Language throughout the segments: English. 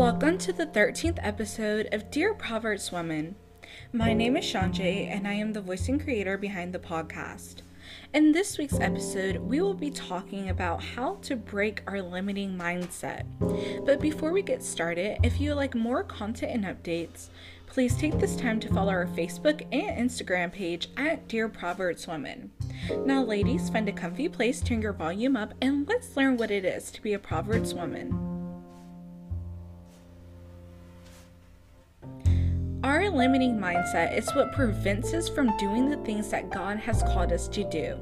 Welcome to the 13th episode of Dear Proverbs Woman. My name is Shanjay, and I am the voice and creator behind the podcast. In this week's episode, we will be talking about how to break our limiting mindset. But before we get started, if you like more content and updates, please take this time to follow our Facebook and Instagram page at Dear Proverbs Woman. Now, ladies, find a comfy place, turn your volume up, and let's learn what it is to be a Proverbs woman. Our limiting mindset is what prevents us from doing the things that God has called us to do.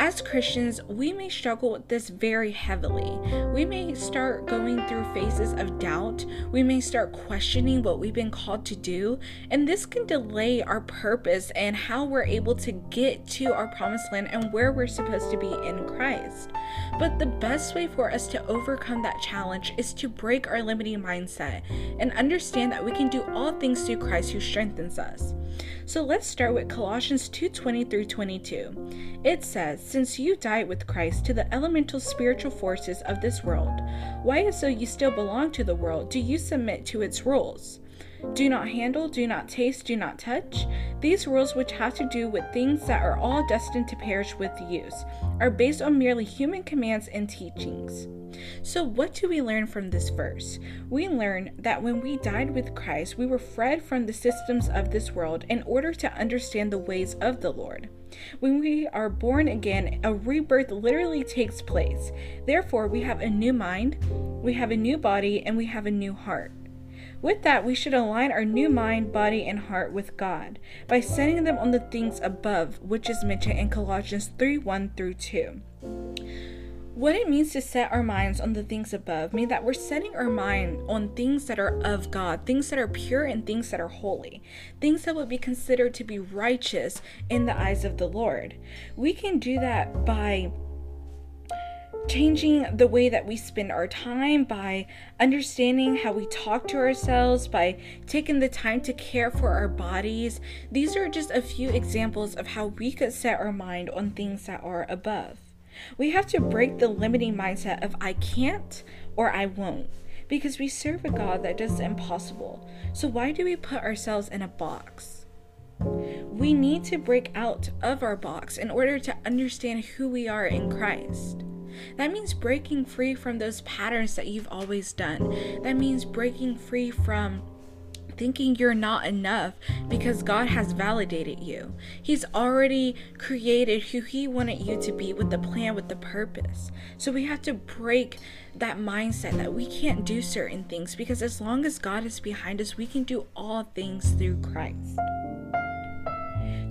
As Christians, we may struggle with this very heavily. We may start going through phases of doubt. We may start questioning what we've been called to do, and this can delay our purpose and how we're able to get to our promised land and where we're supposed to be in Christ. But the best way for us to overcome that challenge is to break our limiting mindset and understand that we can do all things through Christ who strengthens us. So let's start with Colossians 2:20 through 22. It says, "Since you died with Christ to the elemental spiritual forces of this world, why though you still belong to the world, do you submit to its rules?" Do not handle, do not taste, do not touch. These rules, which have to do with things that are all destined to perish with use, are based on merely human commands and teachings. So, what do we learn from this verse? We learn that when we died with Christ, we were freed from the systems of this world in order to understand the ways of the Lord. When we are born again, a rebirth literally takes place. Therefore, we have a new mind, we have a new body, and we have a new heart. With that, we should align our new mind, body, and heart with God by setting them on the things above, which is mentioned in Colossians 3 1 through 2. What it means to set our minds on the things above means that we're setting our mind on things that are of God, things that are pure and things that are holy, things that would be considered to be righteous in the eyes of the Lord. We can do that by changing the way that we spend our time by understanding how we talk to ourselves, by taking the time to care for our bodies. These are just a few examples of how we could set our mind on things that are above. We have to break the limiting mindset of I can't or I won't because we serve a God that does the impossible. So, why do we put ourselves in a box? We need to break out of our box in order to understand who we are in Christ. That means breaking free from those patterns that you've always done. That means breaking free from thinking you're not enough because God has validated you. He's already created who He wanted you to be with the plan, with the purpose. So we have to break that mindset that we can't do certain things because as long as God is behind us, we can do all things through Christ.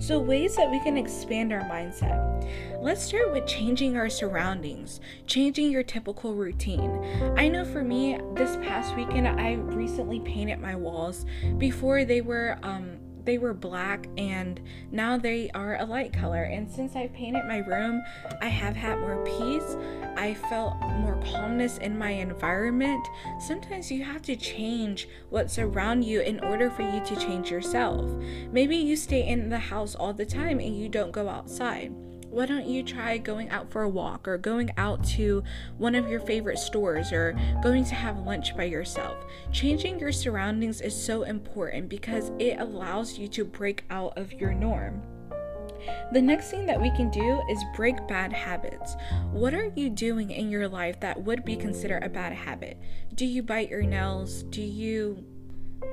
So, ways that we can expand our mindset. Let's start with changing our surroundings, changing your typical routine. I know for me, this past weekend, I recently painted my walls. Before they were, um, they were black and now they are a light color. And since I painted my room, I have had more peace. I felt more calmness in my environment. Sometimes you have to change what's around you in order for you to change yourself. Maybe you stay in the house all the time and you don't go outside why don't you try going out for a walk or going out to one of your favorite stores or going to have lunch by yourself? Changing your surroundings is so important because it allows you to break out of your norm. The next thing that we can do is break bad habits. What are you doing in your life that would be considered a bad habit? Do you bite your nails? Do you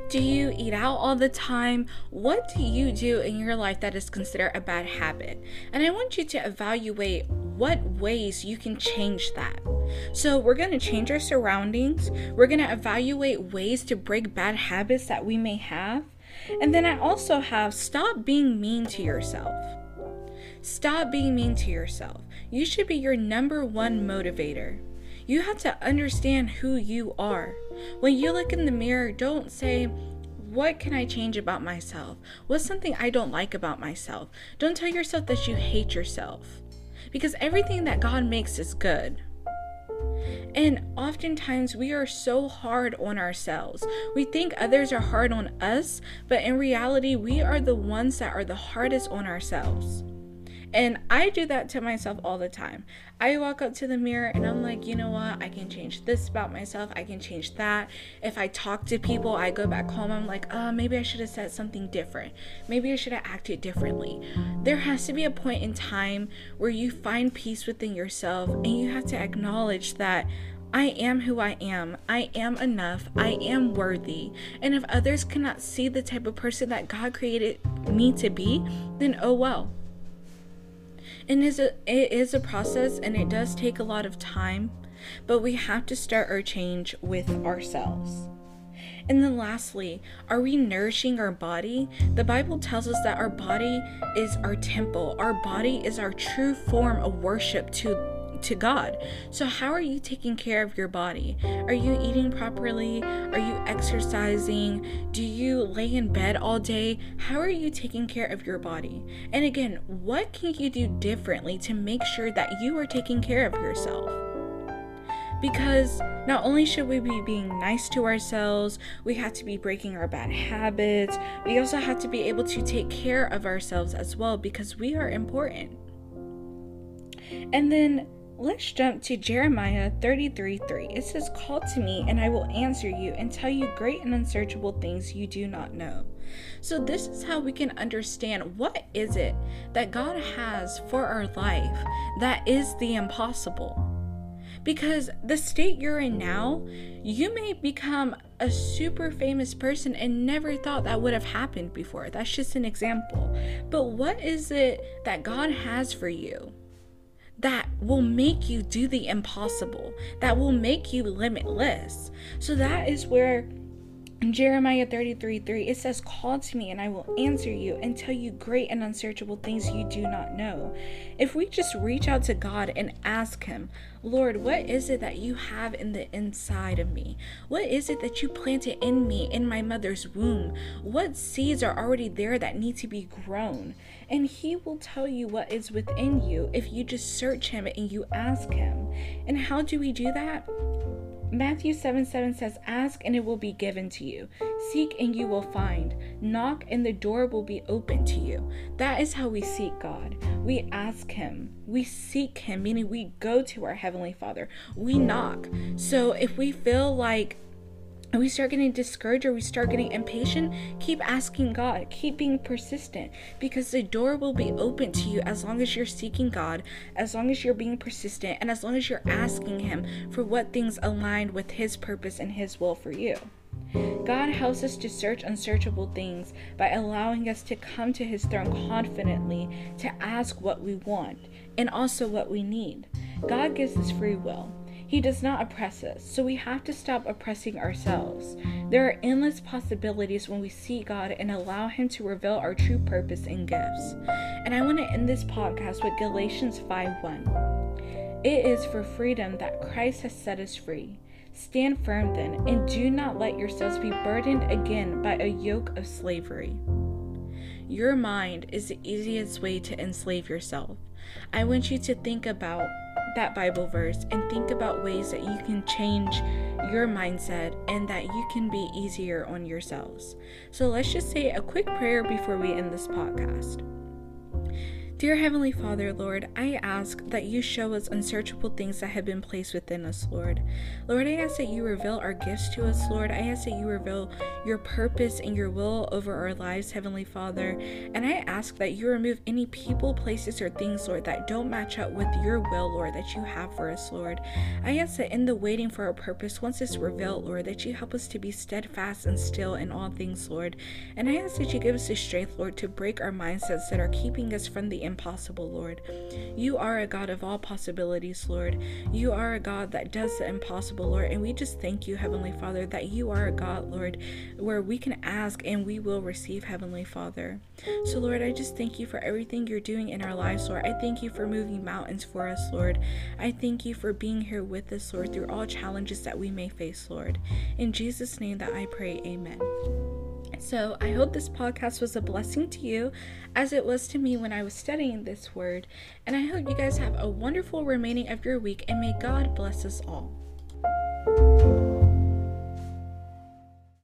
do you eat out all the time? What do you do in your life that is considered a bad habit? And I want you to evaluate what ways you can change that. So, we're going to change our surroundings. We're going to evaluate ways to break bad habits that we may have. And then I also have stop being mean to yourself. Stop being mean to yourself. You should be your number one motivator. You have to understand who you are. When you look in the mirror, don't say, what can I change about myself? What's something I don't like about myself? Don't tell yourself that you hate yourself because everything that God makes is good. And oftentimes we are so hard on ourselves. We think others are hard on us, but in reality, we are the ones that are the hardest on ourselves. And I do that to myself all the time. I walk up to the mirror and I'm like, you know what? I can change this about myself. I can change that. If I talk to people, I go back home. I'm like, uh, maybe I should have said something different. Maybe I should have acted differently. There has to be a point in time where you find peace within yourself and you have to acknowledge that I am who I am. I am enough. I am worthy. And if others cannot see the type of person that God created me to be, then oh well. And is a, it is a process and it does take a lot of time, but we have to start our change with ourselves. And then lastly, are we nourishing our body? The Bible tells us that our body is our temple. Our body is our true form of worship to to God. So, how are you taking care of your body? Are you eating properly? Are you exercising? Do you lay in bed all day? How are you taking care of your body? And again, what can you do differently to make sure that you are taking care of yourself? Because not only should we be being nice to ourselves, we have to be breaking our bad habits, we also have to be able to take care of ourselves as well because we are important. And then Let's jump to Jeremiah 33 3. It says, Call to me, and I will answer you and tell you great and unsearchable things you do not know. So, this is how we can understand what is it that God has for our life that is the impossible. Because the state you're in now, you may become a super famous person and never thought that would have happened before. That's just an example. But what is it that God has for you? Will make you do the impossible, that will make you limitless. So that is where Jeremiah 33 3, it says, Call to me, and I will answer you and tell you great and unsearchable things you do not know. If we just reach out to God and ask Him, Lord, what is it that you have in the inside of me? What is it that you planted in me in my mother's womb? What seeds are already there that need to be grown? And He will tell you what is within you if you just search Him and you ask Him. And how do we do that? Matthew 7 7 says, Ask and it will be given to you. Seek and you will find. Knock and the door will be open to you. That is how we seek God. We ask Him. We seek Him, meaning we go to our Heavenly Father. We knock. So if we feel like we start getting discouraged or we start getting impatient, keep asking God, keep being persistent because the door will be open to you as long as you're seeking God, as long as you're being persistent, and as long as you're asking Him for what things align with His purpose and His will for you. God helps us to search unsearchable things by allowing us to come to His throne confidently to ask what we want and also what we need. God gives us free will. He does not oppress us, so we have to stop oppressing ourselves. There are endless possibilities when we seek God and allow Him to reveal our true purpose and gifts. And I want to end this podcast with Galatians 5 1. It is for freedom that Christ has set us free. Stand firm then, and do not let yourselves be burdened again by a yoke of slavery. Your mind is the easiest way to enslave yourself. I want you to think about that Bible verse and think about ways that you can change your mindset and that you can be easier on yourselves. So let's just say a quick prayer before we end this podcast. Dear Heavenly Father, Lord, I ask that you show us unsearchable things that have been placed within us, Lord. Lord, I ask that you reveal our gifts to us, Lord. I ask that you reveal your purpose and your will over our lives, Heavenly Father. And I ask that you remove any people, places, or things, Lord, that don't match up with your will, Lord, that you have for us, Lord. I ask that in the waiting for our purpose, once it's revealed, Lord, that you help us to be steadfast and still in all things, Lord. And I ask that you give us the strength, Lord, to break our mindsets that are keeping us from the impossible, Lord. You are a God of all possibilities, Lord. You are a God that does the impossible, Lord. And we just thank you, Heavenly Father, that you are a God, Lord, where we can ask and we will receive, Heavenly Father. So, Lord, I just thank you for everything you're doing in our lives, Lord. I thank you for moving mountains for us, Lord. I thank you for being here with us, Lord, through all challenges that we may face, Lord. In Jesus' name that I pray, amen. So, I hope this podcast was a blessing to you as it was to me when I was studying this word. And I hope you guys have a wonderful remaining of your week and may God bless us all.